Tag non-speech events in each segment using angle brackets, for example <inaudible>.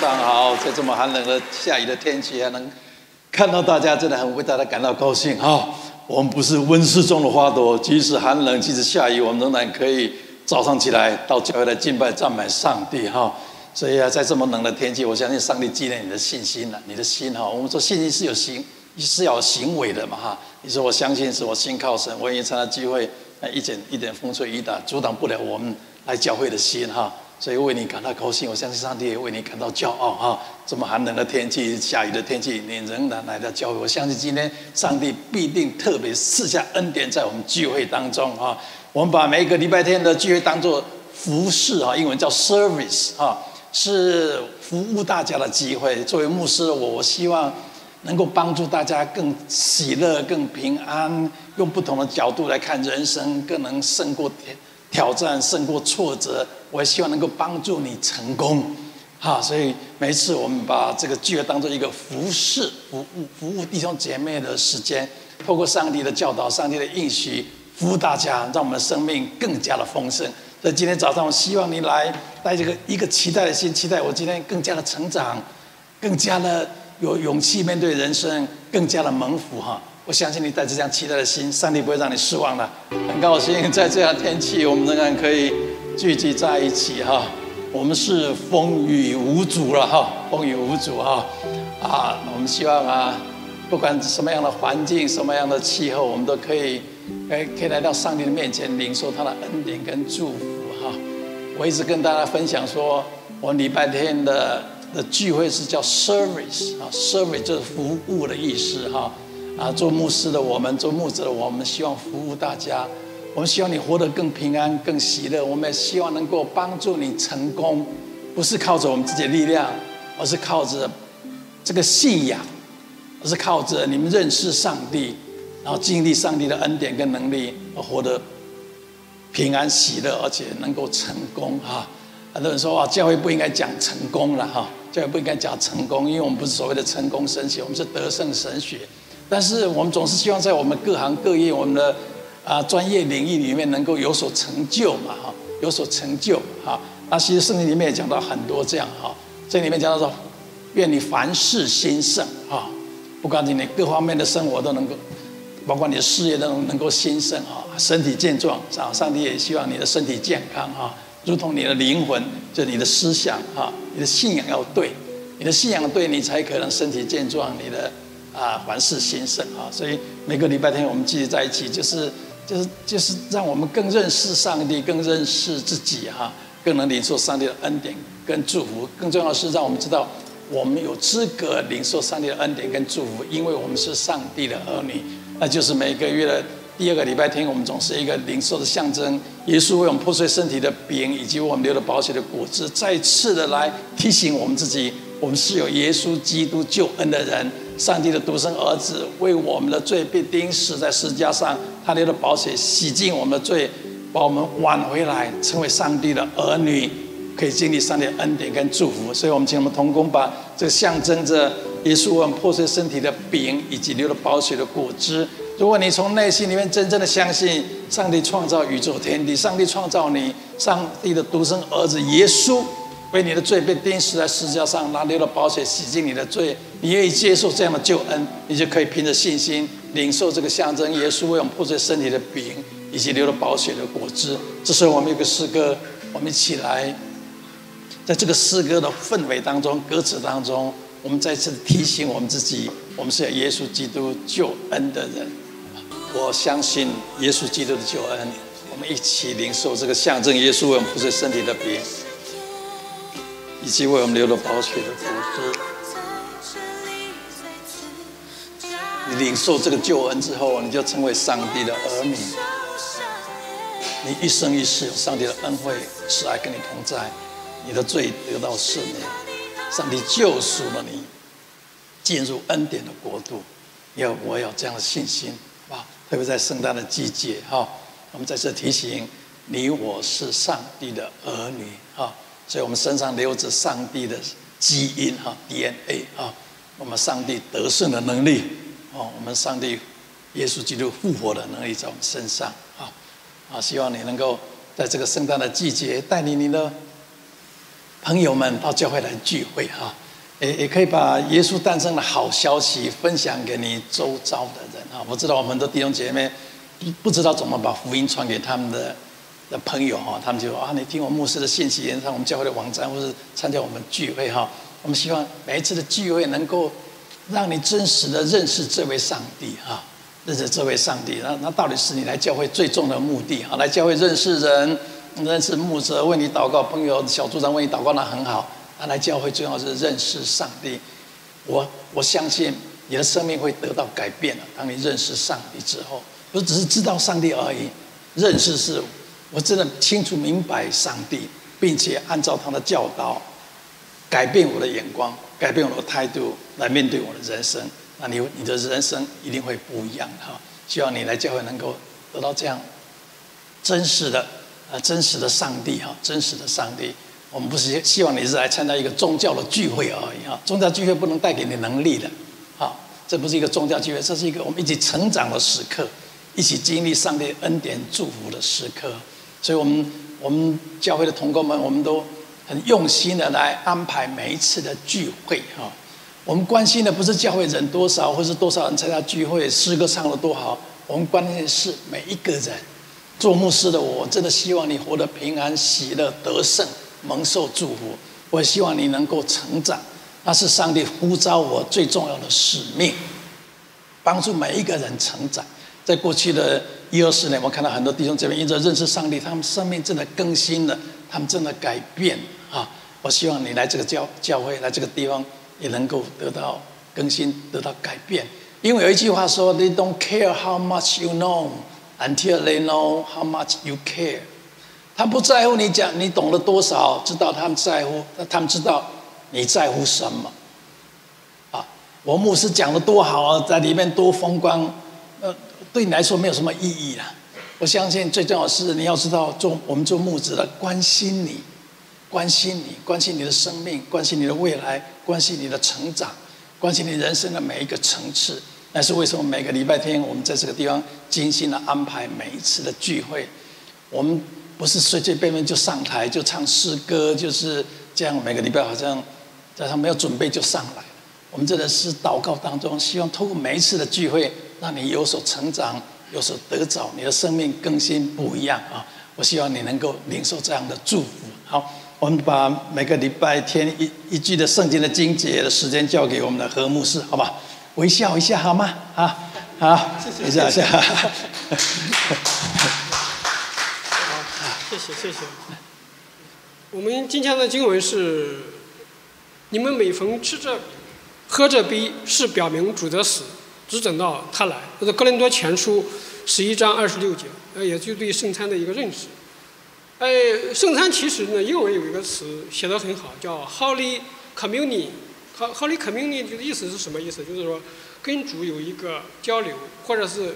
常好，在这么寒冷的下雨的天气，还能看到大家，真的很为大家感到高兴哈！我们不是温室中的花朵，即使寒冷，即使下雨，我们仍然可以早上起来到教会来敬拜赞美上帝哈。所以啊，在这么冷的天气，我相信上帝纪念你的信心了，你的心哈。我们说信心是有行，是要有行为的嘛哈。你说我相信是我心靠神，我愿意参加聚会，一点一点风吹雨打阻挡不了我们来教会的心哈。所以为你感到高兴，我相信上帝也为你感到骄傲哈！这么寒冷的天气、下雨的天气，你仍然来到教会，我相信今天上帝必定特别赐下恩典在我们聚会当中哈！我们把每一个礼拜天的聚会当做服事哈，英文叫 service 哈，是服务大家的机会。作为牧师的，我我希望能够帮助大家更喜乐、更平安，用不同的角度来看人生，更能胜过。挑战胜过挫折，我也希望能够帮助你成功，哈！所以每一次我们把这个聚会当做一个服侍、服务、服务弟兄姐妹的时间，透过上帝的教导、上帝的应许，服务大家，让我们的生命更加的丰盛。所以今天早上，我希望你来带这个一个期待的心，期待我今天更加的成长，更加的有勇气面对人生，更加的蒙福，哈！我相信你带着这样期待的心，上帝不会让你失望的。很高兴在这样天气，我们仍然可以聚集在一起哈。我们是风雨无阻了哈，风雨无阻哈。啊，我们希望啊，不管什么样的环境，什么样的气候，我们都可以，哎可以来到上帝的面前，领受他的恩典跟祝福哈。我一直跟大家分享说，我礼拜天的的聚会是叫 service 啊，service 就是服务的意思哈。啊，做牧师的我们，做牧者的我们，希望服务大家。我们希望你活得更平安、更喜乐。我们也希望能够帮助你成功，不是靠着我们自己的力量，而是靠着这个信仰，而是靠着你们认识上帝，然后经历上帝的恩典跟能力，而活得平安喜乐，而且能够成功。哈，很多人说啊，教会不应该讲成功了哈，教会不应该讲成功，因为我们不是所谓的成功神学，我们是得胜神学。但是我们总是希望在我们各行各业、我们的啊专业领域里面能够有所成就嘛，哈，有所成就，哈。那其实圣经里面也讲到很多这样，哈。这里面讲到说，愿你凡事兴盛，哈，不管你各方面的生活都能够，包括你的事业都能够兴盛，哈，身体健壮，上，上帝也希望你的身体健康，哈，如同你的灵魂，就你的思想，哈，你的信仰要对，你的信仰对你才可能身体健壮，你的。啊，凡事兴盛啊！所以每个礼拜天我们聚集在一起，就是就是就是让我们更认识上帝，更认识自己哈，更能领受上帝的恩典跟祝福。更重要的是，让我们知道我们有资格领受上帝的恩典跟祝福，因为我们是上帝的儿女。那就是每个月的第二个礼拜天，我们总是一个领受的象征。耶稣为我们破碎身体的饼，以及我们流的宝血的果子，再次的来提醒我们自己，我们是有耶稣基督救恩的人。上帝的独生儿子为我们的罪被钉死在十字架上，他流的宝血洗净我们的罪，把我们挽回来，成为上帝的儿女，可以经历上帝的恩典跟祝福。所以，我们请我们同工把这个象征着耶稣我们破碎身体的饼，以及流了宝血的果汁。如果你从内心里面真正的相信上帝创造宇宙天地，上帝创造你，上帝的独生儿子耶稣。为你的罪被钉死在十字架上，拿流了宝血洗净你的罪，你愿意接受这样的救恩，你就可以凭着信心领受这个象征耶稣为我们破碎身体的饼，以及流了宝血的果汁。这时候我们有个诗歌，我们一起来，在这个诗歌的氛围当中、歌词当中，我们再次提醒我们自己：我们是有耶稣基督救恩的人。我相信耶稣基督的救恩，我们一起领受这个象征耶稣为我们破碎身体的饼。以及为我们流了宝血的果子，你领受这个救恩之后，你就成为上帝的儿女。你一生一世有上帝的恩惠、慈爱跟你同在，你的罪得到赦免，上帝救赎了你，进入恩典的国度。要我有这样的信心啊！特别在圣诞的季节哈，我们在这提醒你，我是上帝的儿女啊。所以我们身上流着上帝的基因哈 DNA 啊，我们上帝得胜的能力哦，我们上帝耶稣基督复活的能力在我们身上啊啊！希望你能够在这个圣诞的季节带领你的朋友们到教会来聚会哈，也也可以把耶稣诞生的好消息分享给你周遭的人啊。我知道我们的弟兄姐妹不知道怎么把福音传给他们的的朋友哈，他们就说啊，你听我牧师的信息，上我们教会的网站，或是参加我们聚会哈。我们希望每一次的聚会能够让你真实的认识这位上帝哈，认识这位上帝。那那到底是你来教会最重要的目的啊？来教会认识人。认识牧者为你祷告，朋友小组长为你祷告，那很好。他来教会最重要是认识上帝。我我相信你的生命会得到改变了。当你认识上帝之后，不只是知道上帝而已，认识是，我真的清楚明白上帝，并且按照他的教导，改变我的眼光，改变我的态度来面对我的人生。那你你的人生一定会不一样哈。希望你来教会能够得到这样真实的。啊，真实的上帝哈，真实的上帝，我们不是希望你是来参加一个宗教的聚会而已哈。宗教聚会不能带给你能力的，好，这不是一个宗教聚会，这是一个我们一起成长的时刻，一起经历上帝恩典祝福的时刻。所以，我们我们教会的同工们，我们都很用心的来安排每一次的聚会哈。我们关心的不是教会人多少，或是多少人参加聚会，诗歌唱的多好，我们关心的是每一个人。做牧师的我，真的希望你活得平安、喜乐、得胜、蒙受祝福。我希望你能够成长，那是上帝呼召我最重要的使命，帮助每一个人成长。在过去的一二十年，我看到很多弟兄姐妹因着认识上帝，他们生命真的更新了，他们真的改变啊！我希望你来这个教教会，来这个地方，也能够得到更新，得到改变。因为有一句话说：“They don't care how much you know。” Until they know how much you care，他不在乎你讲你懂了多少，知道他们在乎，那他们知道你在乎什么。啊，我牧师讲的多好啊，在里面多风光，对你来说没有什么意义了。我相信最重要的是你要知道做我们做牧者的关心你，关心你，关心你的生命，关心你的未来，关心你的成长，关心你人生的每一个层次。那是为什么每个礼拜天我们在这个地方精心的安排每一次的聚会？我们不是随随便便就上台就唱诗歌，就是这样每个礼拜好像在他没有准备就上来。我们真的是祷告当中，希望透过每一次的聚会，让你有所成长，有所得着，你的生命更新不一样啊！我希望你能够领受这样的祝福。好，我们把每个礼拜天一一句的圣经的经节的时间交给我们的何牧师，好吧？微笑一下好吗？啊，<laughs> 好，谢谢一下。好，谢谢谢谢。我们今天的经文是：你们每逢吃着、喝着杯，是表明主的死，只等到他来。这是哥林多前书十一章二十六节，呃，也就对圣餐的一个认识。哎，圣餐其实呢，英文有一个词写得很好，叫 Holy Communion。Holy Communion 的意思是什么意思？就是说，跟主有一个交流，或者是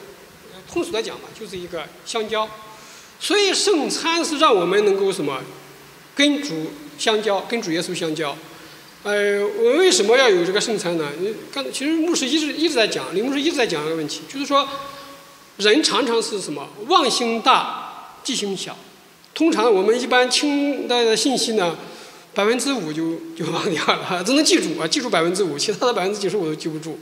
通俗的讲嘛，就是一个相交。所以圣餐是让我们能够什么，跟主相交，跟主耶稣相交。呃，我为什么要有这个圣餐呢？刚其实牧师一直一直在讲，李牧师一直在讲一个问题，就是说，人常常是什么？忘性大，记性小。通常我们一般听到的信息呢？百分之五就就忘掉了，<laughs> 只能记住啊，记住百分之五，其他的百分之九十五都记不住。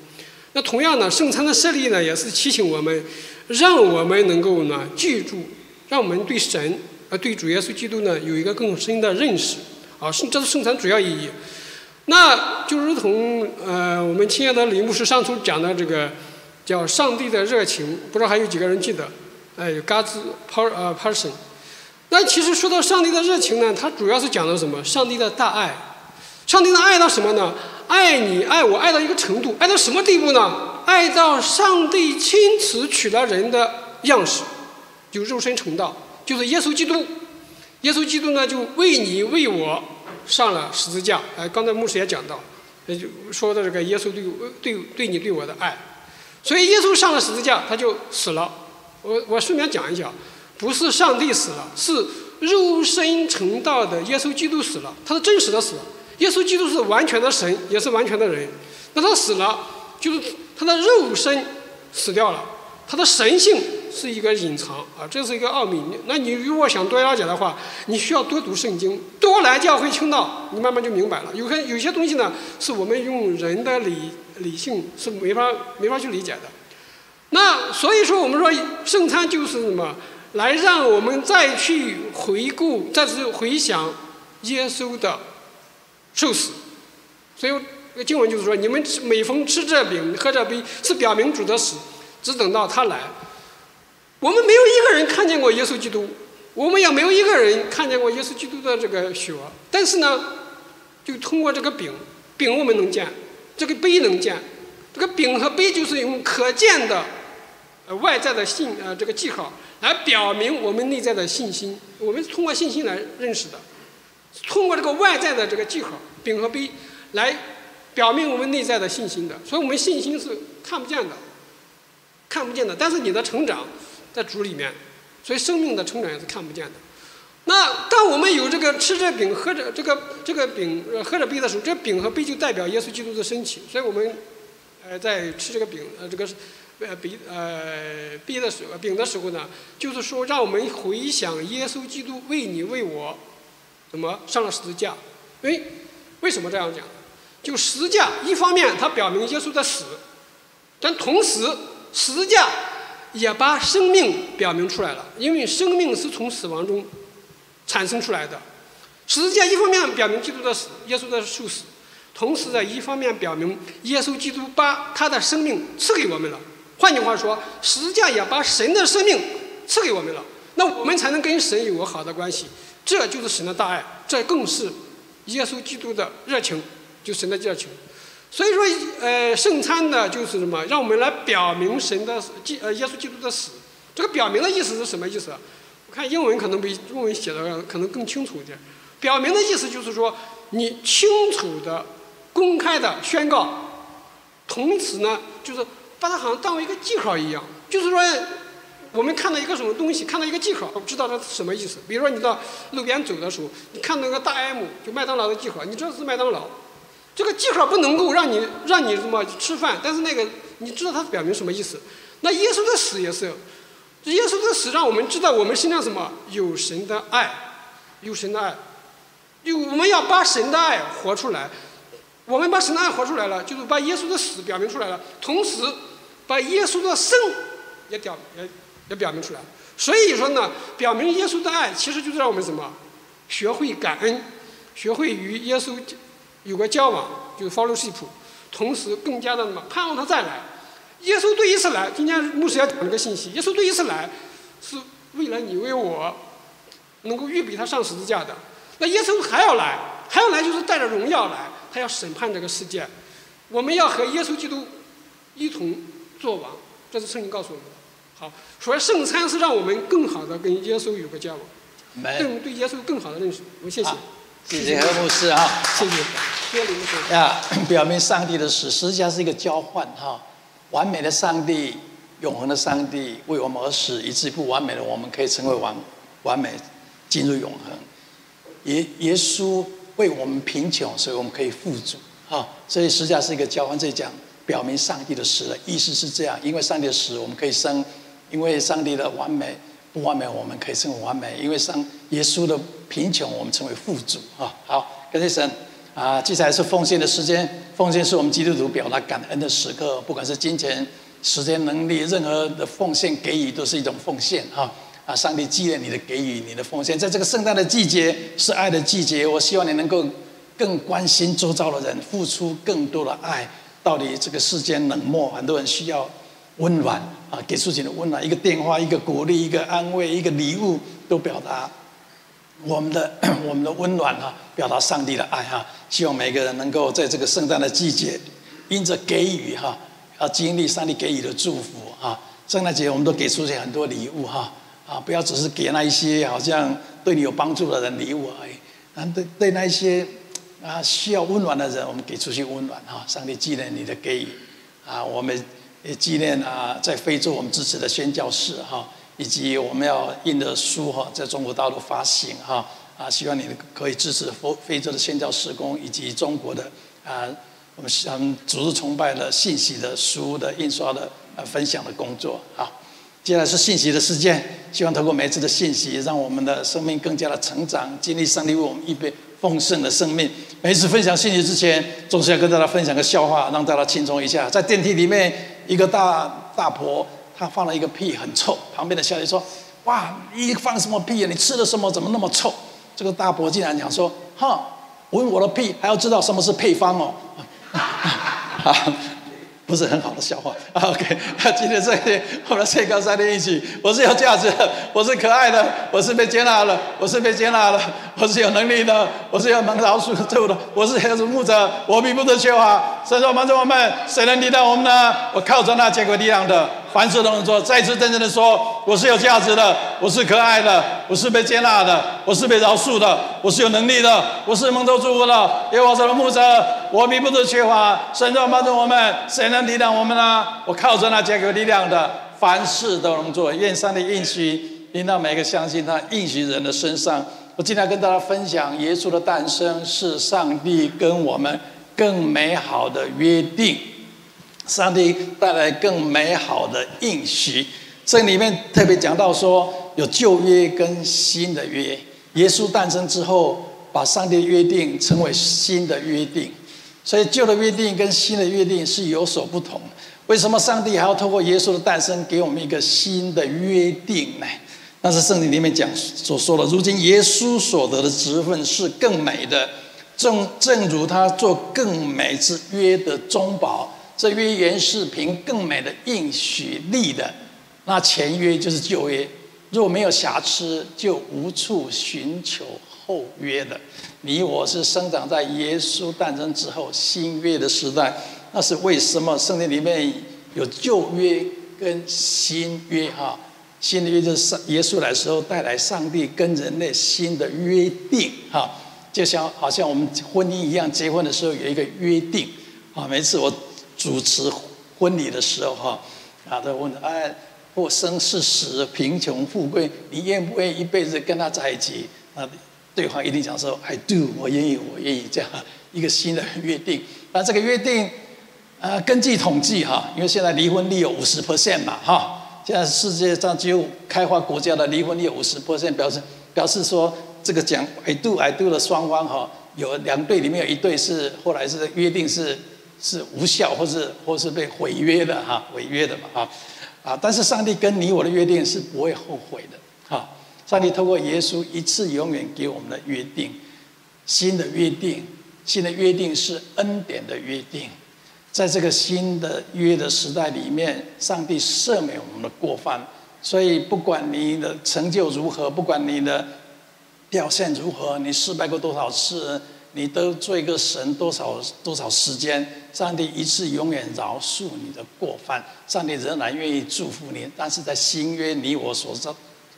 那同样呢，圣餐的设立呢，也是提醒我们，让我们能够呢记住，让我们对神啊，对主耶稣基督呢有一个更深的认识啊，圣这是圣餐主要意义。那就如同呃，我们亲爱的李牧师上次讲的这个叫上帝的热情，不知道还有几个人记得？哎，God's per 呃 passion。那其实说到上帝的热情呢，它主要是讲的什么？上帝的大爱，上帝的爱到什么呢？爱你爱我爱到一个程度，爱到什么地步呢？爱到上帝亲自取了人的样式，就肉身成道，就是耶稣基督。耶稣基督呢，就为你为我上了十字架。哎，刚才牧师也讲到，也就说的这个耶稣对对对你对我的爱，所以耶稣上了十字架，他就死了。我我顺便讲一讲。不是上帝死了，是肉身成道的耶稣基督死了，他是真实的死。耶稣基督是完全的神，也是完全的人。那他死了，就是他的肉身死掉了，他的神性是一个隐藏啊，这是一个奥秘。那你如果想多了解的话，你需要多读圣经，多来教会听到，你慢慢就明白了。有些有些东西呢，是我们用人的理理性是没法没法去理解的。那所以说，我们说圣餐就是什么？来让我们再去回顾，再次回想耶稣的受死。所以经文就是说，你们每逢吃这饼、喝这杯，是表明主的死，只等到他来。我们没有一个人看见过耶稣基督，我们也没有一个人看见过耶稣基督的这个血。但是呢，就通过这个饼，饼我们能见，这个杯能见，这个饼和杯就是用可见的，呃，外在的信呃这个记号来表明我们内在的信心。我们通过信心来认识的，通过这个外在的这个记号，饼和杯来表明我们内在的信心的。所以我们信心是看不见的，看不见的。但是你的成长。在主里面，所以生命的成长也是看不见的。那当我们有这个吃着饼、喝着这个这个饼、喝着杯的时候，这饼和杯就代表耶稣基督的身体。所以我们，呃，在吃这个饼呃这个呃杯呃杯的时候饼的时候呢，就是说让我们回想耶稣基督为你为我，怎么上了十字架？为为什么这样讲？就十字架一方面它表明耶稣的死，但同时十字架。也把生命表明出来了，因为生命是从死亡中产生出来的。十字架一方面表明基督的死，耶稣的受死，同时呢，一方面表明耶稣基督把他的生命赐给我们了。换句话说，十字架也把神的生命赐给我们了。那我们才能跟神有个好的关系，这就是神的大爱，这更是耶稣基督的热情，就神的热情。所以说，呃，圣餐呢，就是什么？让我们来表明神的基，呃，耶稣基督的死。这个表明的意思是什么意思？我看英文可能比中文写的可能更清楚一点。表明的意思就是说，你清楚的、公开的宣告，同时呢，就是把它好像当为一个记号一样。就是说，我们看到一个什么东西，看到一个记号，我知道它是什么意思。比如说，你到路边走的时候，你看到一个大 M，就麦当劳的记号，你知道是麦当劳。这个记号不能够让你让你什么吃饭，但是那个你知道它表明什么意思？那耶稣的死也是，耶稣的死让我们知道我们身上什么有神的爱，有神的爱，有我们要把神的爱活出来，我们把神的爱活出来了，就是把耶稣的死表明出来了，同时把耶稣的生也表也也表明出来。所以说呢，表明耶稣的爱其实就是让我们什么学会感恩，学会与耶稣。有个交往，就是 fellowship，同时更加的什么盼望他再来。耶稣第一次来，今天牧师要讲这个信息。耶稣第一次来，是为了你为我，能够预备他上十字架的。那耶稣还要来，还要来就是带着荣耀来，他要审判这个世界。我们要和耶稣基督一同作王，这是圣经告诉我们的。好，所以圣餐是让我们更好的跟耶稣有个交往，更对耶稣更好的认识。我们谢谢。谢谢何牧师哈，谢谢，谢谢李牧师。呀，<coughs> 表明上帝的死，实际上是一个交换哈。完美的上帝，永恒的上帝为我们而死，以致不完美的我们可以成为完完美，进入永恒。耶耶稣为我们贫穷，所以我们可以富足哈。所以实际上是一个交换。这里讲表明上帝的死了意思是这样，因为上帝的死，我们可以生；因为上帝的完美。不完美，我们可以成为完美，因为上耶稣的贫穷，我们成为富足啊！好，感谢神啊！接下来是奉献的时间，奉献是我们基督徒表达感恩的时刻，不管是金钱、时间、能力，任何的奉献给予都是一种奉献啊！啊，上帝纪念你的给予，你的奉献，在这个圣诞的季节是爱的季节，我希望你能够更关心周遭的人，付出更多的爱。到底这个世间冷漠，很多人需要。温暖啊，给自己的温暖，一个电话，一个鼓励，一个安慰，一个礼物，都表达我们的 <coughs> 我们的温暖啊，表达上帝的爱哈。希望每个人能够在这个圣诞的季节，因着给予哈，要经历上帝给予的祝福啊。圣诞节我们都给出去很多礼物哈啊，不要只是给那一些好像对你有帮助的人礼物而已，啊，对对那一些啊需要温暖的人，我们给出去温暖哈。上帝纪念你的给予啊，我们。也纪念啊，在非洲我们支持的宣教士哈，以及我们要印的书哈，在中国大陆发行哈啊，希望你可以支持非非洲的宣教事工，以及中国的啊，我们想逐日崇拜的信息的书的印刷的呃分享的工作啊。接下来是信息的时间，希望透过每一次的信息，让我们的生命更加的成长，经历上帝为我们预备丰盛的生命。每一次分享信息之前，总是要跟大家分享个笑话，让大家轻松一下。在电梯里面，一个大大婆她放了一个屁，很臭。旁边的小姐说：“哇，你放什么屁啊？你吃了什么？怎么那么臭？”这个大伯竟然讲说：“哼，闻我的屁还要知道什么是配方哦。” <laughs> 不是很好的笑话。OK，那今天这一天，我们最高三天一起，我是有价值的，我是可爱的，我是被接纳了，我是被接纳了，我是有能力的，我是有能饶恕的，我是有牧者，我并不是缺乏。神说：“帮助我们，谁能抵挡我们呢？我靠着那加给我力量的。”凡事都能做，再次真正的说，我是有价值的，我是可爱的，我是被接纳的，我是被饶恕的，我是有能力的，我是蒙受祝福的。耶和华是我的牧者，我必不致缺乏。神说帮助我们，谁能抵挡我们呢？我靠着那加给我力量的，凡事都能做。愿上帝应许临到每个相信他应许人的身上。我今天跟大家分享，耶稣的诞生是上帝跟我们更美好的约定。上帝带来更美好的应许，这里面特别讲到说，有旧约跟新的约。耶稣诞生之后，把上帝的约定称为新的约定，所以旧的约定跟新的约定是有所不同。为什么上帝还要透过耶稣的诞生给我们一个新的约定呢？那是圣经里面讲所说的。如今耶稣所得的职分是更美的，正正如他做更美之约的中保。这约原是凭更美的应许立的，那前约就是旧约，若没有瑕疵，就无处寻求后约的。你我是生长在耶稣诞生之后新约的时代，那是为什么？圣经里面有旧约跟新约哈，新的约就是上耶稣来的时候带来上帝跟人类新的约定哈，就像好像我们婚姻一样，结婚的时候有一个约定啊，每次我。主持婚礼的时候，哈，啊，都问，哎，或生是死，贫穷富贵，你愿不愿意一辈子跟他在一起？那对方一定讲说，I do，我愿意，我愿意，这样一个新的约定。那这个约定，呃，根据统计，哈，因为现在离婚率有五十 percent 嘛，哈，现在世界上只有开发国家的离婚率有五十 percent，表示表示说，这个讲 I do，I do 的双方，哈，有两对里面有一对是后来是约定是。是无效，或是或是被毁约的哈，违约的嘛哈，啊！但是上帝跟你我的约定是不会后悔的哈。上帝透过耶稣一次永远给我们的约定，新的约定，新的约定是恩典的约定，在这个新的约的时代里面，上帝赦免我们的过犯，所以不管你的成就如何，不管你的表现如何，你失败过多少次。你都做一个神多少多少时间？上帝一次永远饶恕你的过犯，上帝仍然愿意祝福你。但是在新约你我所在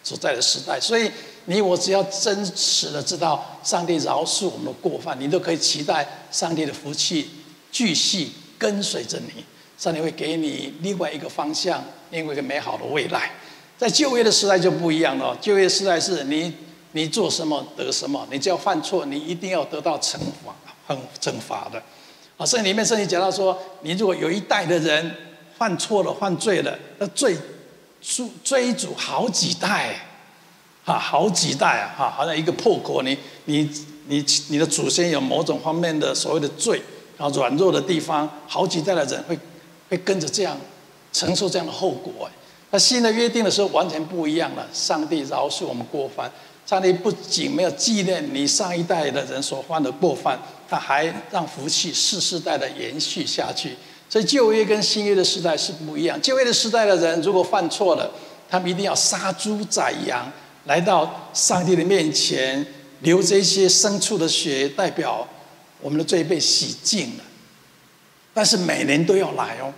所在的时代，所以你我只要真实的知道上帝饶恕我们的过犯，你都可以期待上帝的福气继续跟随着你。上帝会给你另外一个方向，另外一个美好的未来。在就业的时代就不一样了，就业时代是你。你做什么得什么，你只要犯错，你一定要得到惩罚，很惩罚的。啊，圣经里面圣经讲到说，你如果有一代的人犯错了、犯罪了，那罪追追逐好几代，啊，好几代啊，哈，好像一个破国，你你你你的祖先有某种方面的所谓的罪，然后软弱的地方，好几代的人会会跟着这样承受这样的后果。那新的约定的时候完全不一样了，上帝饶恕我们过犯。上帝不仅没有纪念你上一代的人所犯的过犯，他还让福气世世代的延续下去。所以旧约跟新约的时代是不一样。旧约的时代的人如果犯错了，他们一定要杀猪宰羊，来到上帝的面前，流这些牲畜的血，代表我们的罪被洗净了。但是每年都要来哦，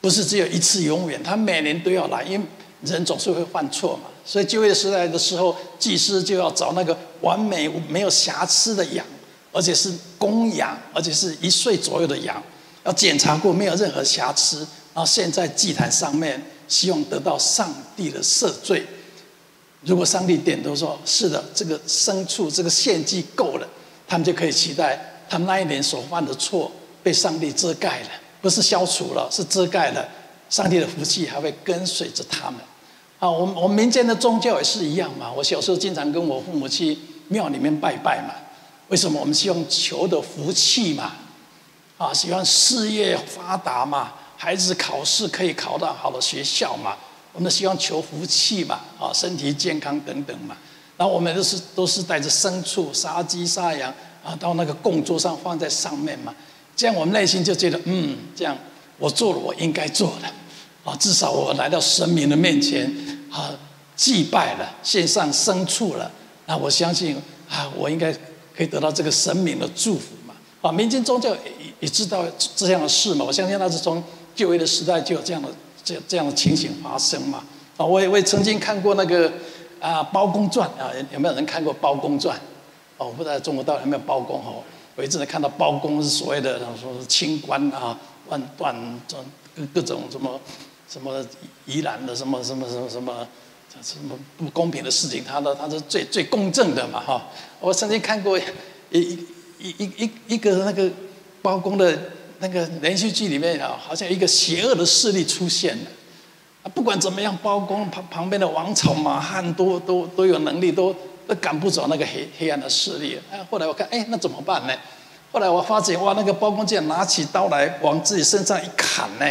不是只有一次永远，他每年都要来，因为人总是会犯错嘛。所以旧约时代的时候，祭司就要找那个完美没有瑕疵的羊，而且是公羊，而且是一岁左右的羊，要检查过没有任何瑕疵，然后现在祭坛上面，希望得到上帝的赦罪。如果上帝点头说是的，这个牲畜这个献祭够了，他们就可以期待他们那一年所犯的错被上帝遮盖了，不是消除了，是遮盖了。上帝的福气还会跟随着他们。啊，我们我们民间的宗教也是一样嘛。我小时候经常跟我父母去庙里面拜拜嘛。为什么？我们希望求的福气嘛，啊，希望事业发达嘛，孩子考试可以考到好的学校嘛。我们希望求福气嘛，啊，身体健康等等嘛。然后我们都是都是带着牲畜杀鸡杀羊啊，到那个供桌上放在上面嘛。这样我们内心就觉得，嗯，这样我做了我应该做的。啊，至少我来到神明的面前，啊，祭拜了，献上牲畜了，那我相信啊，我应该可以得到这个神明的祝福嘛。啊，民间宗教也也知道这样的事嘛，我相信那是从旧约的时代就有这样的这这样的情形发生嘛。啊，我也我也曾经看过那个啊《包公传》啊，有没有人看过《包公传》？哦，我不知道中国到底有没有包公哦。我一直能看到包公是所谓的说是清官啊，万断这各各种什么。什么疑难的什么什么什么什么什么不公平的事情，他的他是最最公正的嘛哈！我曾经看过一一一一一个那个包公的那个连续剧里面啊，好像一个邪恶的势力出现了啊！不管怎么样，包公旁旁边的王朝马汉都都都有能力，都都赶不走那个黑黑暗的势力。哎，后来我看，哎，那怎么办呢？后来我发现，哇，那个包公竟然拿起刀来往自己身上一砍呢！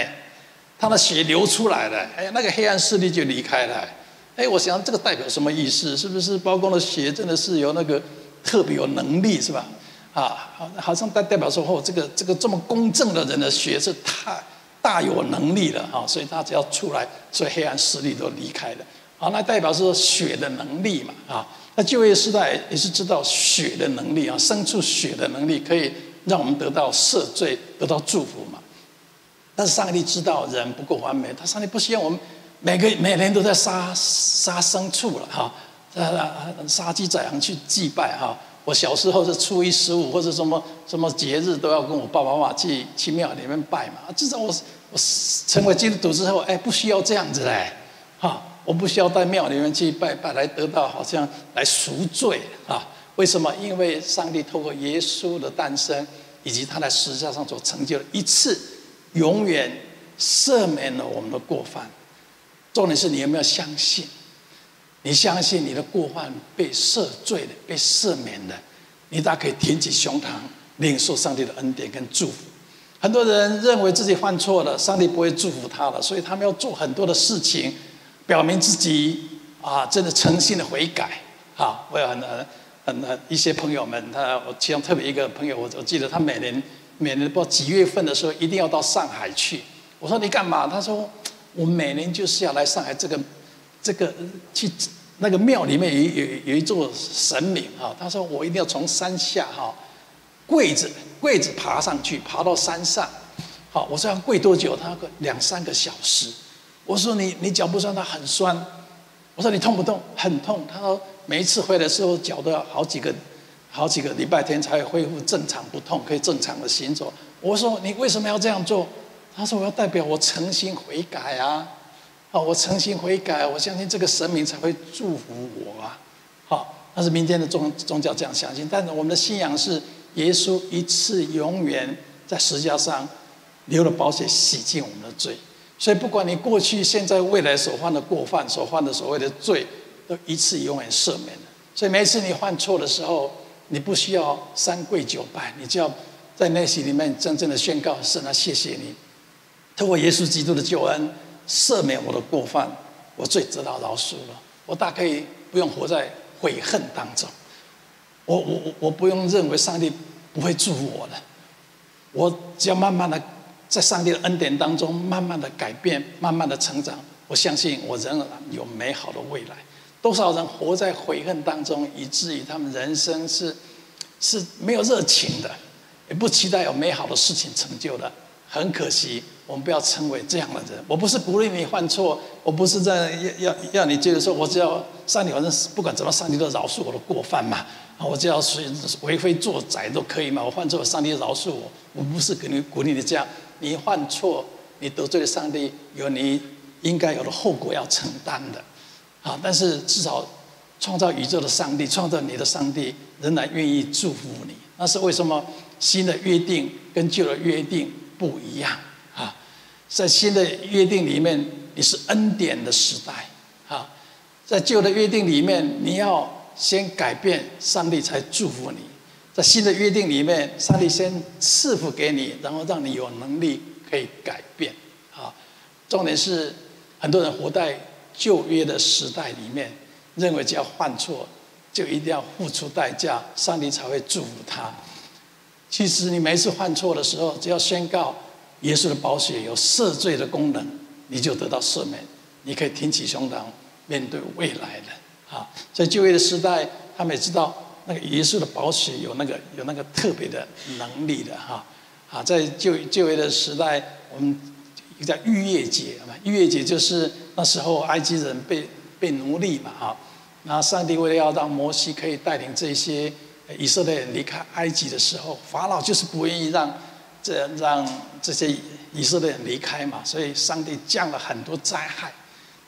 他的血流出来了，哎，那个黑暗势力就离开了。哎，我想这个代表什么意思？是不是包公的血真的是有那个特别有能力，是吧？啊，好好像代代表说，哦，这个这个这么公正的人的血是太大有能力了啊，所以他只要出来，所以黑暗势力都离开了。啊，那代表是血的能力嘛？啊，那旧约时代也是知道血的能力啊，生出血的能力可以让我们得到赦罪，得到祝福嘛。但是上帝知道人不够完美，他上帝不希望我们每个每年都在杀杀牲畜了哈，杀鸡宰羊去祭拜哈。我小时候是初一十五或者什么什么节日都要跟我爸爸妈妈去去庙里面拜嘛。至少我我成为基督徒之后，哎，不需要这样子嘞，哈，我不需要到庙里面去拜拜来得到好像来赎罪啊？为什么？因为上帝透过耶稣的诞生以及他在十字架上所成就的一次。永远赦免了我们的过犯。重点是你有没有相信？你相信你的过犯被赦罪的，被赦免的，你大可以挺起胸膛，领受上帝的恩典跟祝福。很多人认为自己犯错了，上帝不会祝福他了，所以他们要做很多的事情，表明自己啊，真的诚心的悔改。啊，我有很很很一些朋友们，他我其中特别一个朋友，我我记得他每年。每年不知道几月份的时候，一定要到上海去。我说你干嘛？他说我每年就是要来上海这个这个去那个庙里面有有有一座神明哈。他说我一定要从山下哈跪着跪着爬上去，爬到山上。好，我说要跪多久？他说两三个小时。我说你你脚不酸，他很酸。我说你痛不痛？很痛。他说每一次回来的时候脚都要好几个。好几个礼拜天才会恢复正常不痛，可以正常的行走。我说你为什么要这样做？他说我要代表我诚心悔改啊！哦，我诚心悔改，我相信这个神明才会祝福我啊！好，那是民间的宗宗教这样相信，但是我们的信仰是耶稣一次永远在十字架上流了宝血洗净我们的罪，所以不管你过去、现在、未来所犯的过犯、所犯的所谓的罪，都一次永远赦免了。所以每次你犯错的时候，你不需要三跪九拜，你就要在内心里面真正的宣告：神啊，谢谢你，透过耶稣基督的救恩赦免我的过犯，我最知道饶恕了。我大可以不用活在悔恨当中，我我我不用认为上帝不会祝福我了，我只要慢慢的在上帝的恩典当中慢慢的改变，慢慢的成长，我相信我仍然有美好的未来。多少人活在悔恨当中，以至于他们人生是是没有热情的，也不期待有美好的事情成就的。很可惜，我们不要成为这样的人。我不是鼓励你犯错，我不是在要要要你接着说，我只要上帝，反正不管怎么，上帝都饶恕我的过犯嘛。我只要是为非作歹都可以嘛。我犯错，上帝饶恕我。我不是给你鼓励你这样，你犯错，你得罪了上帝，有你应该有的后果要承担的。啊！但是至少，创造宇宙的上帝，创造你的上帝，仍然愿意祝福你。那是为什么？新的约定跟旧的约定不一样啊！在新的约定里面，你是恩典的时代啊！在旧的约定里面，你要先改变，上帝才祝福你；在新的约定里面，上帝先赐福给你，然后让你有能力可以改变。啊，重点是很多人活在旧约的时代里面，认为只要犯错就一定要付出代价，上帝才会祝福他。其实你每次犯错的时候，只要宣告耶稣的宝血有赦罪的功能，你就得到赦免，你可以挺起胸膛。面对未来的啊，在旧约的时代，他们也知道那个耶稣的宝血有那个有那个特别的能力的哈啊，在旧旧约的时代，我们一个叫逾越节嘛，逾越节就是那时候埃及人被被奴隶嘛哈，那上帝为了要让摩西可以带领这些以色列人离开埃及的时候，法老就是不愿意让这让这些以色列人离开嘛，所以上帝降了很多灾害。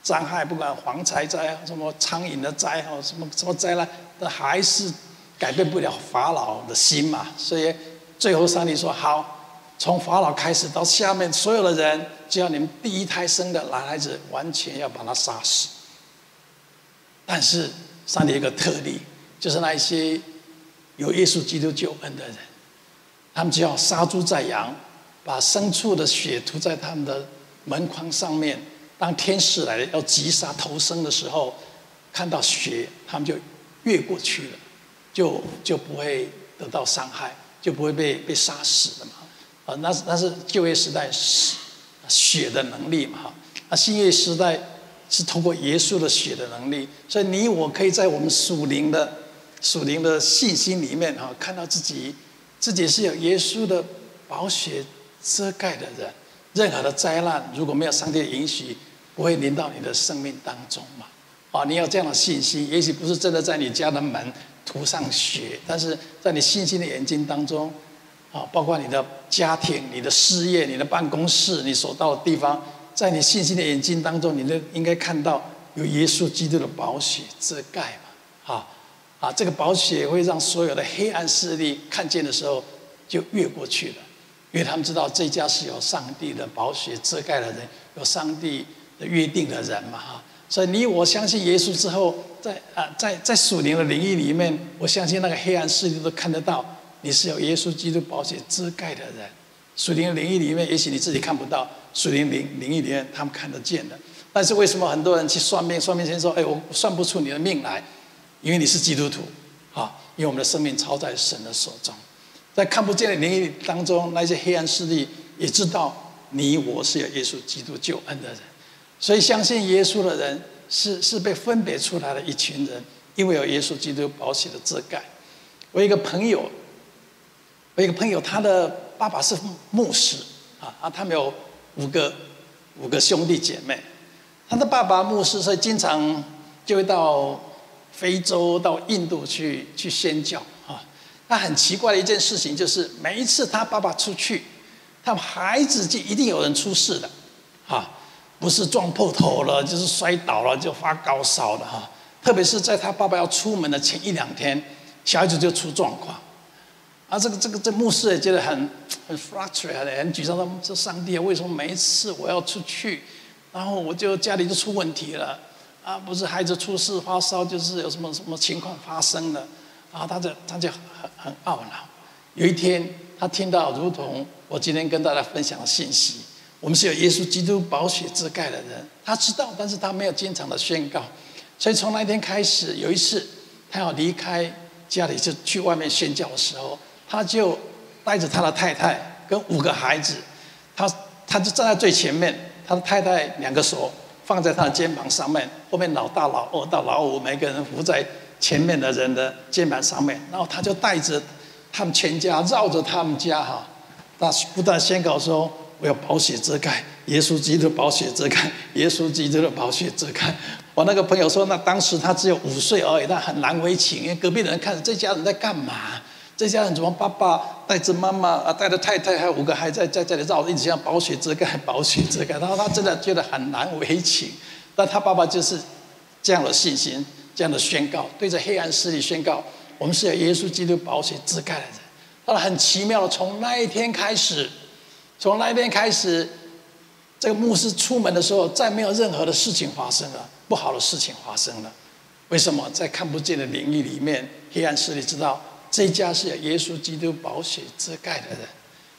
灾害不管蝗灾灾、什么苍蝇的灾哦，什么什么灾难，那还是改变不了法老的心嘛。所以最后上帝说：“好，从法老开始到下面所有的人，只要你们第一胎生的男孩子，完全要把他杀死。”但是上帝一个特例，就是那一些有耶稣基督救恩的人，他们只要杀猪宰羊，把牲畜的血涂在他们的门框上面。当天使来了要击杀头生的时候，看到血，他们就越过去了，就就不会得到伤害，就不会被被杀死了嘛。啊，那是那是旧约时代血血的能力嘛。哈，那新约时代是通过耶稣的血的能力，所以你我可以在我们属灵的属灵的信心里面哈，看到自己自己是有耶稣的宝血遮盖的人。任何的灾难，如果没有上帝的允许，不会临到你的生命当中嘛？啊，你有这样的信心，也许不是真的在你家的门涂上血，但是在你信心的眼睛当中，啊，包括你的家庭、你的事业、你的办公室、你所到的地方，在你信心的眼睛当中，你都应该看到有耶稣基督的宝血遮盖嘛？啊，这个宝血会让所有的黑暗势力看见的时候，就越过去了。因为他们知道这家是有上帝的宝血遮盖的人，有上帝的约定的人嘛哈，所以你我相信耶稣之后，在啊在在属灵的领域里面，我相信那个黑暗势力都看得到你是有耶稣基督宝血遮盖的人。属灵的领域里面，也许你自己看不到，属灵领领域里面他们看得见的。但是为什么很多人去算命？算命先生说：“哎，我算不出你的命来，因为你是基督徒，啊，因为我们的生命操在神的手中。”在看不见的领域当中，那些黑暗势力也知道你我是有耶稣基督救恩的人，所以相信耶稣的人是是被分别出来的一群人，因为有耶稣基督保险的遮盖。我一个朋友，我一个朋友，他的爸爸是牧师啊啊，他们有五个五个兄弟姐妹，他的爸爸牧师，所以经常就会到非洲、到印度去去宣教啊。他很奇怪的一件事情就是，每一次他爸爸出去，他们孩子就一定有人出事的，啊，不是撞破头了，就是摔倒了，就发高烧了哈。特别是在他爸爸要出门的前一两天，小孩子就出状况，啊，这个这个这牧师也觉得很很 frustrated，很沮丧。他说：“上帝啊，为什么每一次我要出去，然后我就家里就出问题了？啊，不是孩子出事发烧，就是有什么什么情况发生了。”然后他就他就很很懊恼。有一天，他听到如同我今天跟大家分享的信息，我们是有耶稣基督宝血遮盖的人。他知道，但是他没有经常的宣告。所以从那一天开始，有一次他要离开家里，就去外面宣教的时候，他就带着他的太太跟五个孩子，他他就站在最前面，他的太太两个手放在他的肩膀上面，后面老大、老二到老五，每个人扶在。前面的人的肩膀上面，然后他就带着他们全家绕着他们家哈，那不断宣告说：“我要宝血遮盖，耶稣基督的宝血遮盖，耶稣基督的宝血遮盖。”我那个朋友说，那当时他只有五岁而已，他很难为情，因为隔壁的人看着这家人在干嘛？这家人怎么爸爸带着妈妈啊，带着太太还有五个孩子在这里绕，一直像宝血遮盖，宝血遮盖。然后他真的觉得很难为情，但他爸爸就是这样的信心。这样的宣告，对着黑暗势力宣告，我们是有耶稣基督宝血遮盖的人。到了很奇妙的，从那一天开始，从那一天开始，这个牧师出门的时候，再没有任何的事情发生了，不好的事情发生了。为什么？在看不见的领域里面，黑暗势力知道这家是耶稣基督宝血遮盖的人。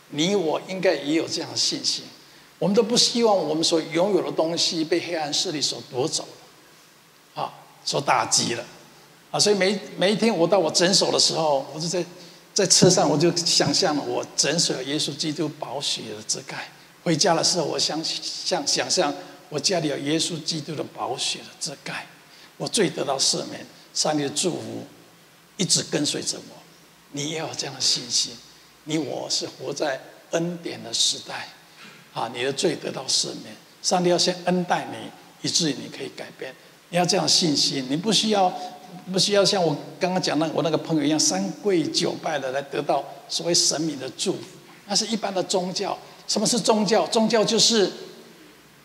你我应该也有这样的信心。我们都不希望我们所拥有的东西被黑暗势力所夺走，啊，所打击了，啊，所以每每一天我到我诊所的时候，我就在在车上，我就想象了我诊所有耶稣基督宝血的遮盖。回家的时候，我想想想象我家里有耶稣基督的宝血的遮盖，我最得到赦免，上帝的祝福一直跟随着我。你也有这样的信心，你我是活在恩典的时代。啊，你的罪得到赦免，上帝要先恩待你，以至于你可以改变。你要这样信心，你不需要，不需要像我刚刚讲那我那个朋友一样三跪九拜的来得到所谓神明的祝福。那是一般的宗教。什么是宗教？宗教就是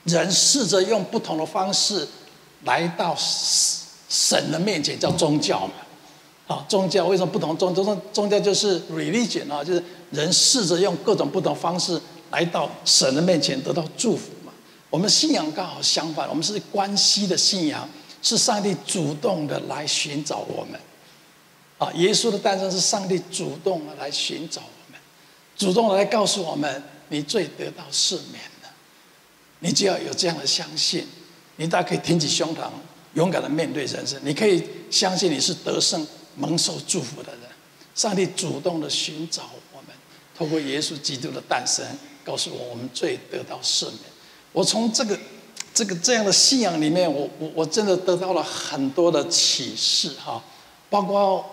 人试着用不同的方式来到神的面前，叫宗教嘛。啊，宗教为什么不同？宗宗宗教就是 religion 啊，就是人试着用各种不同方式。来到神的面前得到祝福嘛？我们信仰刚好相反，我们是关系的信仰，是上帝主动的来寻找我们。啊，耶稣的诞生是上帝主动的来寻找我们，主动的来告诉我们，你最得到赦免了。你只要有这样的相信，你大可以挺起胸膛，勇敢的面对人生。你可以相信你是得胜、蒙受祝福的人。上帝主动的寻找我们，透过耶稣基督的诞生。告诉我，我们罪得到赦免。我从这个、这个这样的信仰里面，我我我真的得到了很多的启示哈，包括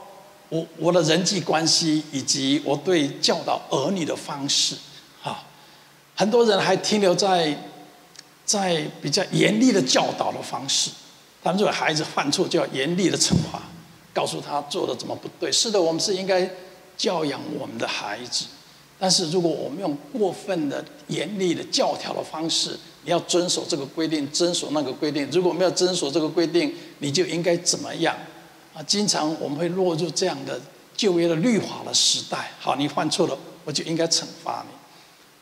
我我的人际关系，以及我对教导儿女的方式哈。很多人还停留在在比较严厉的教导的方式，他们认为孩子犯错就要严厉的惩罚，告诉他做的怎么不对。是的，我们是应该教养我们的孩子。但是，如果我们用过分的严厉的教条的方式，你要遵守这个规定，遵守那个规定。如果没有遵守这个规定，你就应该怎么样？啊，经常我们会落入这样的旧约的律法的时代。好，你犯错了，我就应该惩罚你。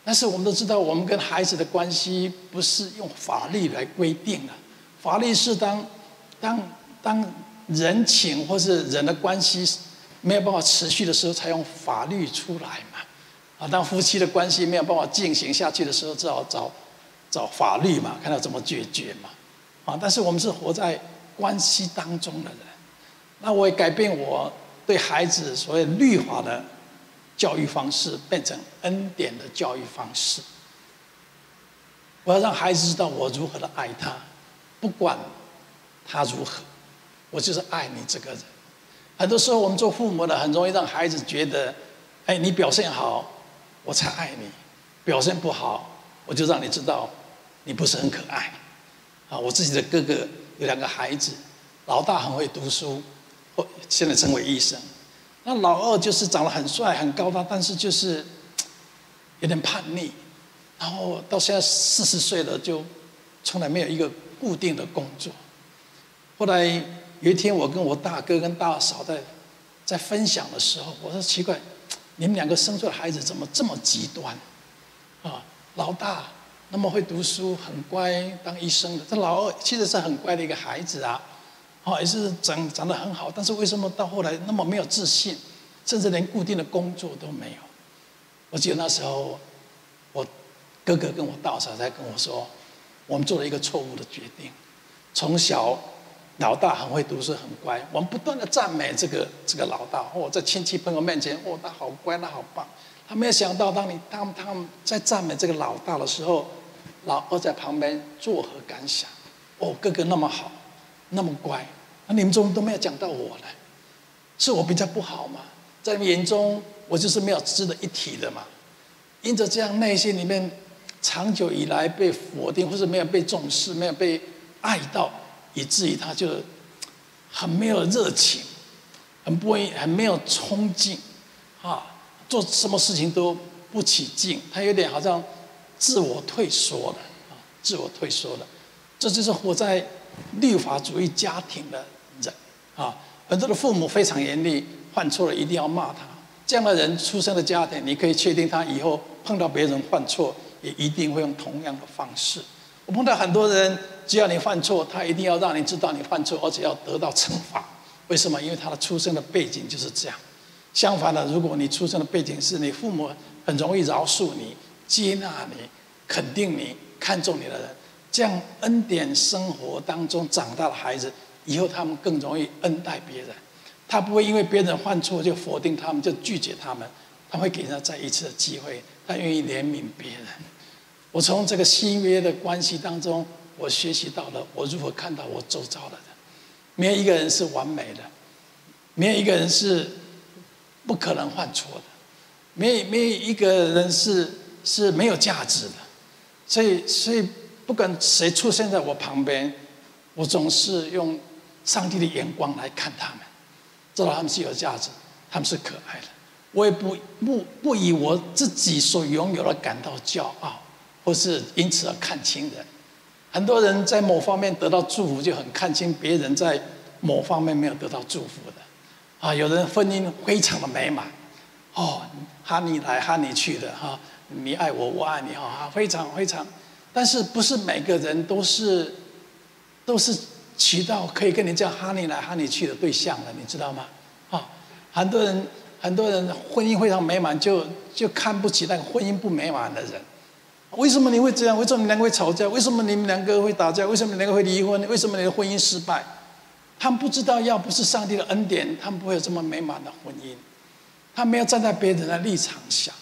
但是我们都知道，我们跟孩子的关系不是用法律来规定的。法律是当当当人情或是人的关系没有办法持续的时候，才用法律出来嘛。啊，当夫妻的关系没有办法进行下去的时候，只好找找法律嘛，看他怎么解决嘛。啊，但是我们是活在关系当中的人，那我也改变我对孩子所谓律法的教育方式，变成恩典的教育方式。我要让孩子知道我如何的爱他，不管他如何，我就是爱你这个人。很多时候，我们做父母的很容易让孩子觉得，哎，你表现好。我才爱你，表现不好，我就让你知道你不是很可爱。啊，我自己的哥哥有两个孩子，老大很会读书，现在成为医生。那老二就是长得很帅、很高大，但是就是有点叛逆。然后到现在四十岁了，就从来没有一个固定的工作。后来有一天，我跟我大哥跟大嫂在在分享的时候，我说奇怪。你们两个生出的孩子怎么这么极端？啊，老大那么会读书，很乖，当医生的。这老二其实是很乖的一个孩子啊，啊，也是长长得很好。但是为什么到后来那么没有自信，甚至连固定的工作都没有？我记得那时候，我哥哥跟我大嫂在跟我说，我们做了一个错误的决定，从小。老大很会读书，很乖。我们不断的赞美这个这个老大，哦，在亲戚朋友面前，哦，他好乖，他好棒。他没有想到，当你他们他们在赞美这个老大的时候，老二在旁边作何感想？哦，哥哥那么好，那么乖，那你们中都没有讲到我呢？是我比较不好吗？在你们眼中，我就是没有值得一提的嘛？因着这样，内心里面长久以来被否定，或是没有被重视，没有被爱到。以至于他就很没有热情，很不会，很没有冲劲，啊，做什么事情都不起劲，他有点好像自我退缩了，啊，自我退缩了，这就是活在律法主义家庭的人，啊，很多的父母非常严厉，犯错了一定要骂他，这样的人出生的家庭，你可以确定他以后碰到别人犯错，也一定会用同样的方式。我碰到很多人，只要你犯错，他一定要让你知道你犯错，而且要得到惩罚。为什么？因为他的出生的背景就是这样。相反的，如果你出生的背景是你父母很容易饶恕你、接纳你、肯定你、看重你的人，这样恩典生活当中长大的孩子，以后他们更容易恩待别人。他不会因为别人犯错就否定他们，就拒绝他们。他会给人家再一次的机会，他愿意怜悯别人。我从这个新约的关系当中，我学习到了我如何看到我周遭的人。没有一个人是完美的，没有一个人是不可能犯错的，没有没有一个人是是没有价值的。所以所以不管谁出现在我旁边，我总是用上帝的眼光来看他们，知道他们是有价值，他们是可爱的。我也不不不以我自己所拥有的感到骄傲，或是因此而看轻人。很多人在某方面得到祝福，就很看清别人在某方面没有得到祝福的。啊，有人婚姻非常的美满，哦，哈你来哈你去的哈，你爱我我爱你哈，非常非常。但是不是每个人都是都是娶到可以跟你这样哈你来哈你去的对象的，你知道吗？啊，很多人。很多人婚姻非常美满，就就看不起那个婚姻不美满的人。为什么你会这样？为什么你们两个会吵架？为什么你们两个会打架？为什么你们两个会离婚？为什么你的婚姻失败？他们不知道，要不是上帝的恩典，他们不会有这么美满的婚姻。他没有站在别人的立场想，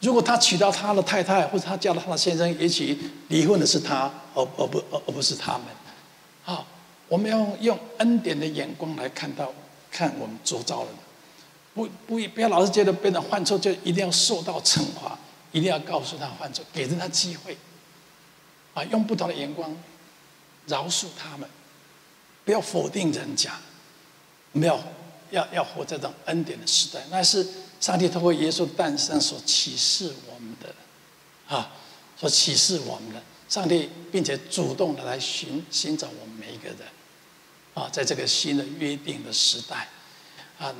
如果他娶到他的太太，或者他嫁到他的先生，也许离婚的是他，而而不而而不是他们。好，我们要用恩典的眼光来看到，看我们周遭人。不不不要老是觉得别人犯错就一定要受到惩罚，一定要告诉他犯错，给人他机会，啊，用不同的眼光饶恕他们，不要否定人家，没有要要活在这种恩典的时代，那是上帝透过耶稣诞生所启示我们的，啊，所启示我们的上帝，并且主动的来寻寻找我们每一个人，啊，在这个新的约定的时代，啊。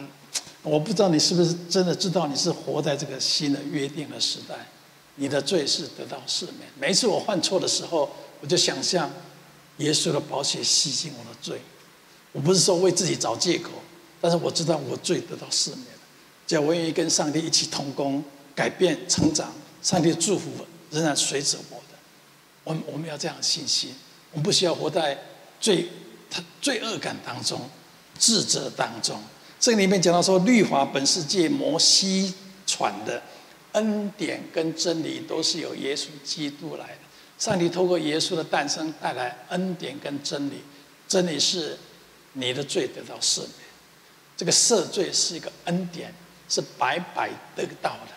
我不知道你是不是真的知道你是活在这个新的约定的时代，你的罪是得到赦免。每一次我犯错的时候，我就想象耶稣的宝血洗净我的罪。我不是说为自己找借口，但是我知道我罪得到赦免了。只要我愿意跟上帝一起同工、改变、成长，上帝的祝福仍然随着我的。我们我们要这样信心，我们不需要活在罪他罪恶感当中、自责当中。这里面讲到说，律法本是借摩西传的，恩典跟真理都是由耶稣基督来的。上帝透过耶稣的诞生带来恩典跟真理，真理是你的罪得到赦免，这个赦罪是一个恩典，是白白得到的，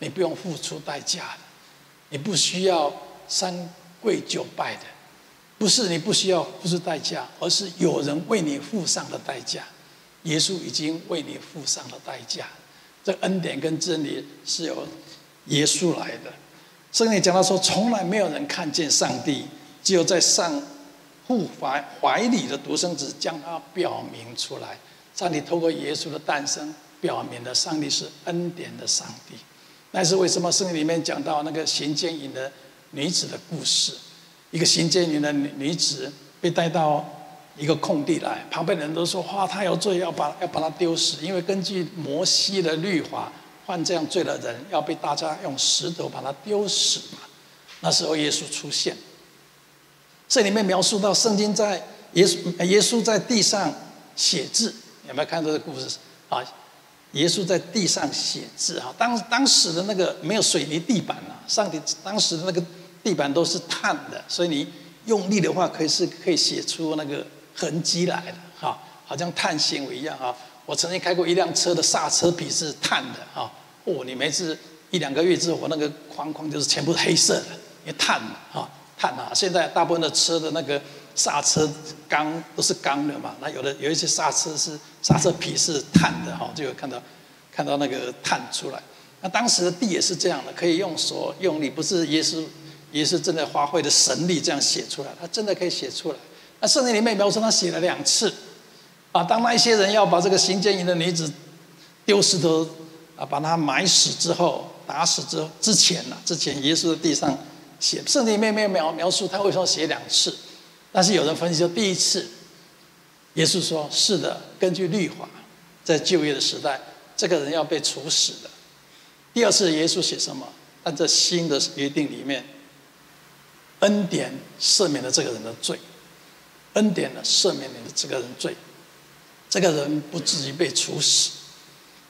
你不用付出代价的，你不需要三跪九拜的，不是你不需要付出代价，而是有人为你付上的代价。耶稣已经为你付上了代价，这恩典跟真理是由耶稣来的。圣经讲到说，从来没有人看见上帝，只有在上父怀怀里的独生子将他表明出来。上帝透过耶稣的诞生，表明了上帝是恩典的上帝。那是为什么圣经里面讲到那个行奸淫的女子的故事？一个行奸淫的女女子被带到。一个空地来，旁边的人都说：“哇，他有罪，要把要把他丢死。”因为根据摩西的律法，犯这样罪的人要被大家用石头把他丢死嘛。那时候耶稣出现，这里面描述到圣经在耶稣耶稣在地上写字，有没有看到这个故事啊？耶稣在地上写字啊，当当时的那个没有水泥地板啊，上帝当时的那个地板都是碳的，所以你用力的话，可以是可以写出那个。痕迹来的哈，好像碳纤维一样啊。我曾经开过一辆车的刹车皮是碳的哈。哦，你每次一两个月之后，我那个框框就是全部黑色的，因为碳嘛哈，碳啊。现在大部分的车的那个刹车钢都是钢的嘛，那有的有一些刹车是刹车皮是碳的哈，就有看到看到那个碳出来。那当时的地也是这样的，可以用手用力，不是耶稣耶稣正在发挥的神力这样写出来，他真的可以写出来。那圣经里面描述他写了两次，啊，当那一些人要把这个行奸淫的女子丢石头啊，把她埋死之后，打死之之前呢，之前耶稣在地上写，圣经里面没有描描述他为什么写两次，但是有人分析说，第一次，耶稣说是的，根据律法，在旧约的时代，这个人要被处死的。第二次，耶稣写什么？但在新的约定里面，恩典赦免了这个人的罪，恩典呢赦免你的这个人罪，这个人不至于被处死。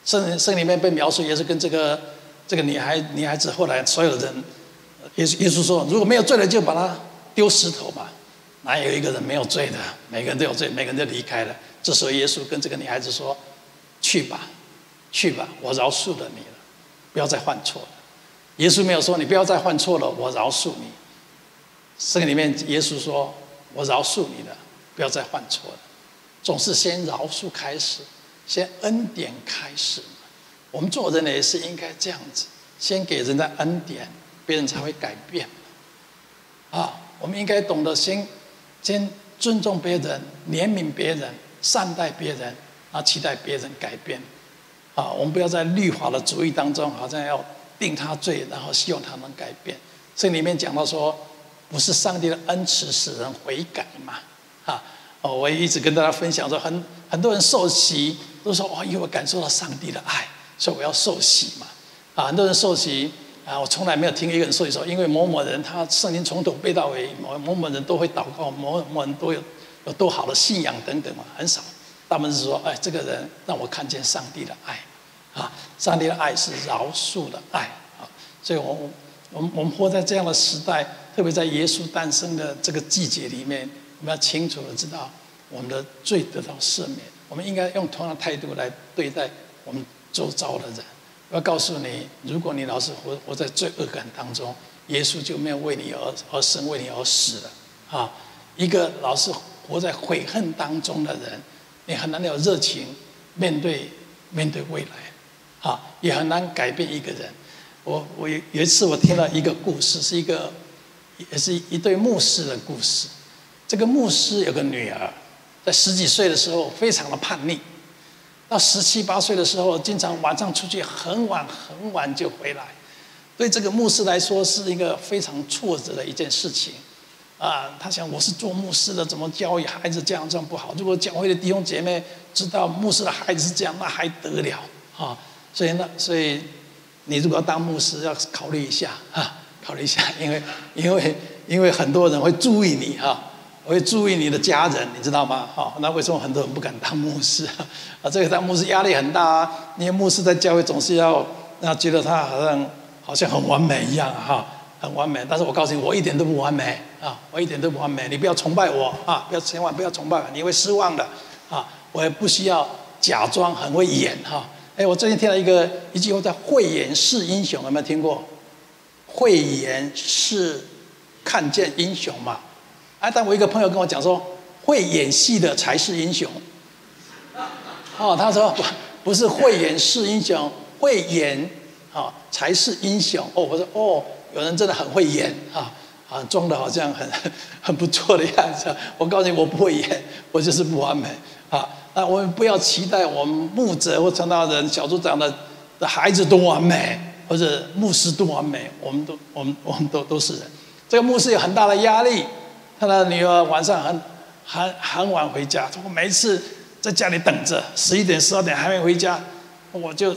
圣圣里面被描述也是跟这个这个女孩女孩子后来所有人，耶稣耶稣说，如果没有罪的就把他丢石头吧，哪有一个人没有罪的？每个人都有罪，每个人都离开了。这时候耶稣跟这个女孩子说：“去吧，去吧，我饶恕了你了，不要再犯错了。”耶稣没有说你不要再犯错了，我饶恕你。圣经里面耶稣说：“我饶恕你了，不要再犯错了。”总是先饶恕开始。先恩典开始嘛，我们做人也是应该这样子，先给人的恩典，别人才会改变。啊，我们应该懂得先先尊重别人，怜悯别人，善待别人，啊，期待别人改变。啊，我们不要在律法的主义当中，好像要定他罪，然后希望他能改变。这里面讲到说，不是上帝的恩慈使人悔改嘛？啊，哦，我也一直跟大家分享说，很很多人受洗。都说哦，因为我感受到上帝的爱，所以我要受洗嘛。啊，很多人受洗啊，我从来没有听一个人受洗说，因为某某人他圣经从头背到尾，某某某人都会祷告，某某人都有有多好的信仰等等嘛，很少。他们是说，哎，这个人让我看见上帝的爱，啊，上帝的爱是饶恕的爱啊。所以我我们我们活在这样的时代，特别在耶稣诞生的这个季节里面，我们要清楚的知道我们的罪得到赦免。我们应该用同样的态度来对待我们周遭的人。我要告诉你，如果你老是活活在罪恶感当中，耶稣就没有为你而而生，为你而死了。啊，一个老是活在悔恨当中的人，你很难有热情面对面对未来，啊，也很难改变一个人。我我有有一次我听了一个故事，是一个也是一对牧师的故事。这个牧师有个女儿。在十几岁的时候，非常的叛逆；到十七八岁的时候，经常晚上出去很晚很晚就回来。对这个牧师来说，是一个非常挫折的一件事情。啊，他想我是做牧师的，怎么教育孩子这样这样不好？如果教会的弟兄姐妹知道牧师的孩子是这样，那还得了啊？所以呢，所以你如果要当牧师，要考虑一下啊，考虑一下，<laughs> 因为因为因为很多人会注意你哈。会注意你的家人，你知道吗？好，那为什么很多人不敢当牧师 <laughs> 啊？这个当牧师压力很大啊！因为牧师在教会总是要，那觉得他好像好像很完美一样哈，很完美。但是我告诉你，我一点都不完美啊！我一点都不完美，你不要崇拜我啊！不要千万不要崇拜我，你会失望的啊！我也不需要假装很会演哈。哎，我最近听了一个一句话叫“慧眼识英雄”，有没有听过？慧眼是看见英雄嘛？哎，但我一个朋友跟我讲说，会演戏的才是英雄。哦，他说不不是会演是英雄，会演啊才是英雄。哦，我说哦，有人真的很会演啊啊，装的好像很 <laughs> 很不错的样子。我告诉你，我不会演，我就是不完美啊。那我们不要期待我们牧者或传道人、小组长的的孩子多完美，或者牧师多完美。我们都我们我们都都是人。这个牧师有很大的压力。他的女儿晚上很很很晚回家，我每一次在家里等着，十一点十二点还没回家，我就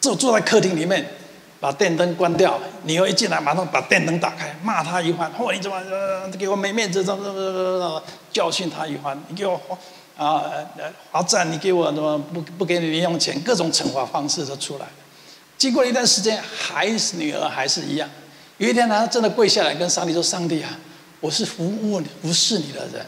坐坐在客厅里面，把电灯关掉。女儿一进来，马上把电灯打开，骂他一番。嚯，你怎么呃给我没面子？怎么怎么怎么教训他一番？你给我啊罚站，你给我怎么不不给你零用钱？各种惩罚方式都出来。经过一段时间，还是女儿还是一样。有一天，他真的跪下来跟上帝说：“上帝啊！”我是服务你、服侍你的人，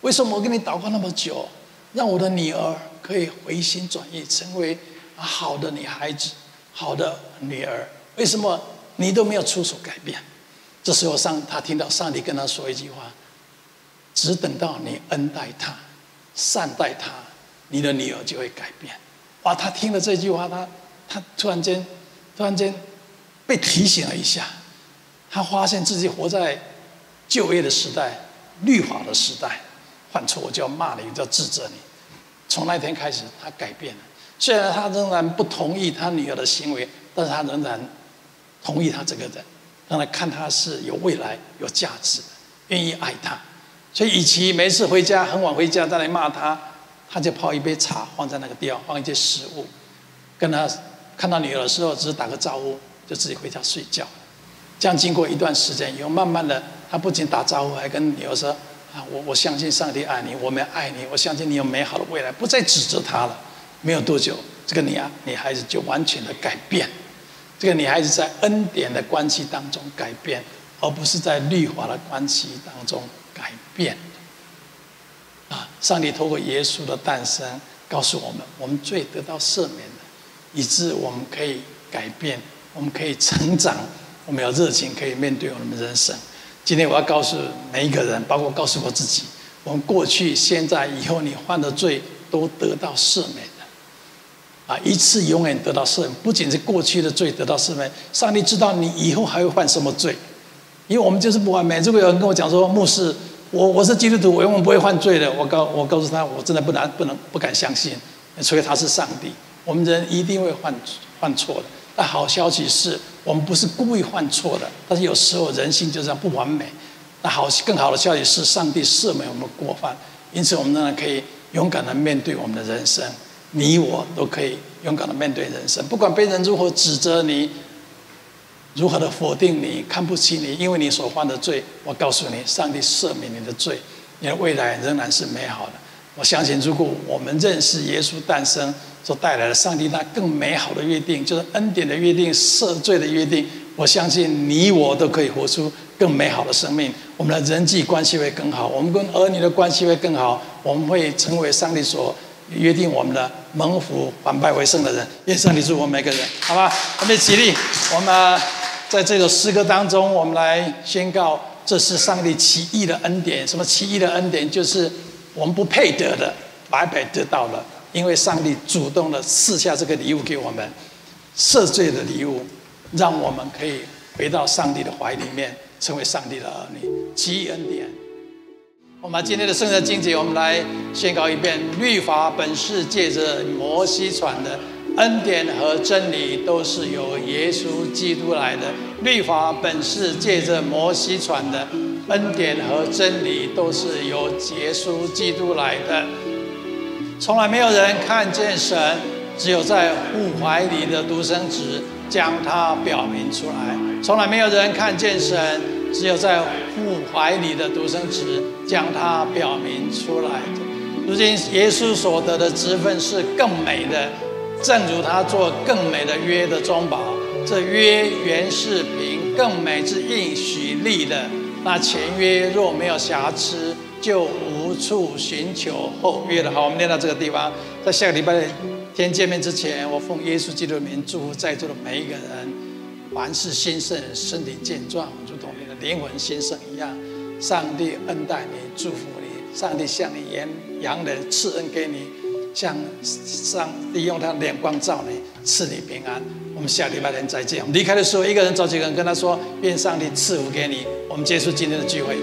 为什么我跟你祷告那么久，让我的女儿可以回心转意，成为好的女孩子、好的女儿？为什么你都没有出手改变？这时候上他听到上帝跟他说一句话：只等到你恩待她、善待她，你的女儿就会改变。哇！他听了这句话，他他突然间突然间被提醒了一下，他发现自己活在。旧约的时代，律法的时代，犯错我就要骂你，就要指责你。从那天开始，他改变了。虽然他仍然不同意他女儿的行为，但是他仍然同意他这个人，让他看他是有未来、有价值的，愿意爱他。所以，与其每次回家很晚回家再来骂他，他就泡一杯茶放在那个地方，放一些食物，跟他看到女儿的时候，只是打个招呼，就自己回家睡觉。这样经过一段时间以后，慢慢的，他不仅打招呼，还跟女儿说：“啊，我我相信上帝爱你，我们爱你，我相信你有美好的未来。”不再指责他了。没有多久，这个女啊女孩子就完全的改变。这个女孩子在恩典的关系当中改变，而不是在律法的关系当中。改变啊！上帝透过耶稣的诞生，告诉我们：我们罪得到赦免，以致我们可以改变，我们可以成长，我们有热情可以面对我们的人生。今天我要告诉每一个人，包括告诉我自己：我们过去、现在、以后，你犯的罪都得到赦免了啊！一次永远得到赦免，不仅是过去的罪得到赦免，上帝知道你以后还会犯什么罪。因为我们就是不完美。如果有人跟我讲说，牧师，我我是基督徒，我永远不会犯罪的，我告我告诉他，我真的不难不能不敢相信，除非他是上帝。我们人一定会犯犯错的。但好消息是我们不是故意犯错的，但是有时候人性就这样不完美。那好，更好的消息是上帝赦免我们过犯，因此我们仍然可以勇敢的面对我们的人生。你我都可以勇敢的面对人生，不管别人如何指责你。如何的否定你，看不起你，因为你所犯的罪，我告诉你，上帝赦免你的罪，你的未来仍然是美好的。我相信，如果我们认识耶稣诞生所带来的上帝那更美好的约定，就是恩典的约定、赦罪的约定，我相信你我都可以活出更美好的生命。我们的人际关系会更好，我们跟儿女的关系会更好，我们会成为上帝所约定我们的蒙福、反败为胜的人。愿上帝祝福我们每个人，好吧？我们起立，我们。在这首诗歌当中，我们来宣告，这是上帝奇异的恩典。什么奇异的恩典？就是我们不配得的，白白得到了。因为上帝主动的赐下这个礼物给我们，赦罪的礼物，让我们可以回到上帝的怀里面，成为上帝的儿女。奇异恩典。我们今天的圣经经节，我们来宣告一遍：律法本是借着摩西传的。恩典和真理都是由耶稣基督来的。律法本是借着摩西传的，恩典和真理都是由耶稣基督来的。从来没有人看见神，只有在父怀里的独生子将他表明出来。从来没有人看见神，只有在父怀里的独生子将他表明出来。如今耶稣所得的职分是更美的。正如他做更美的约的中保，这约原是凭更美之应许立的。那前约若没有瑕疵，就无处寻求后约了。好，我们念到这个地方，在下个礼拜天见面之前，我奉耶稣基督的名祝福在座的每一个人，凡事兴盛，身体健壮，如同你的灵魂兴盛一样。上帝恩待你，祝福你，上帝向你延扬人赐恩给你。向上帝用他的脸光照你，赐你平安。我们下礼拜天再见。离开的时候，一个人找几个人跟他说：“愿上帝赐福给你。”我们结束今天的聚会。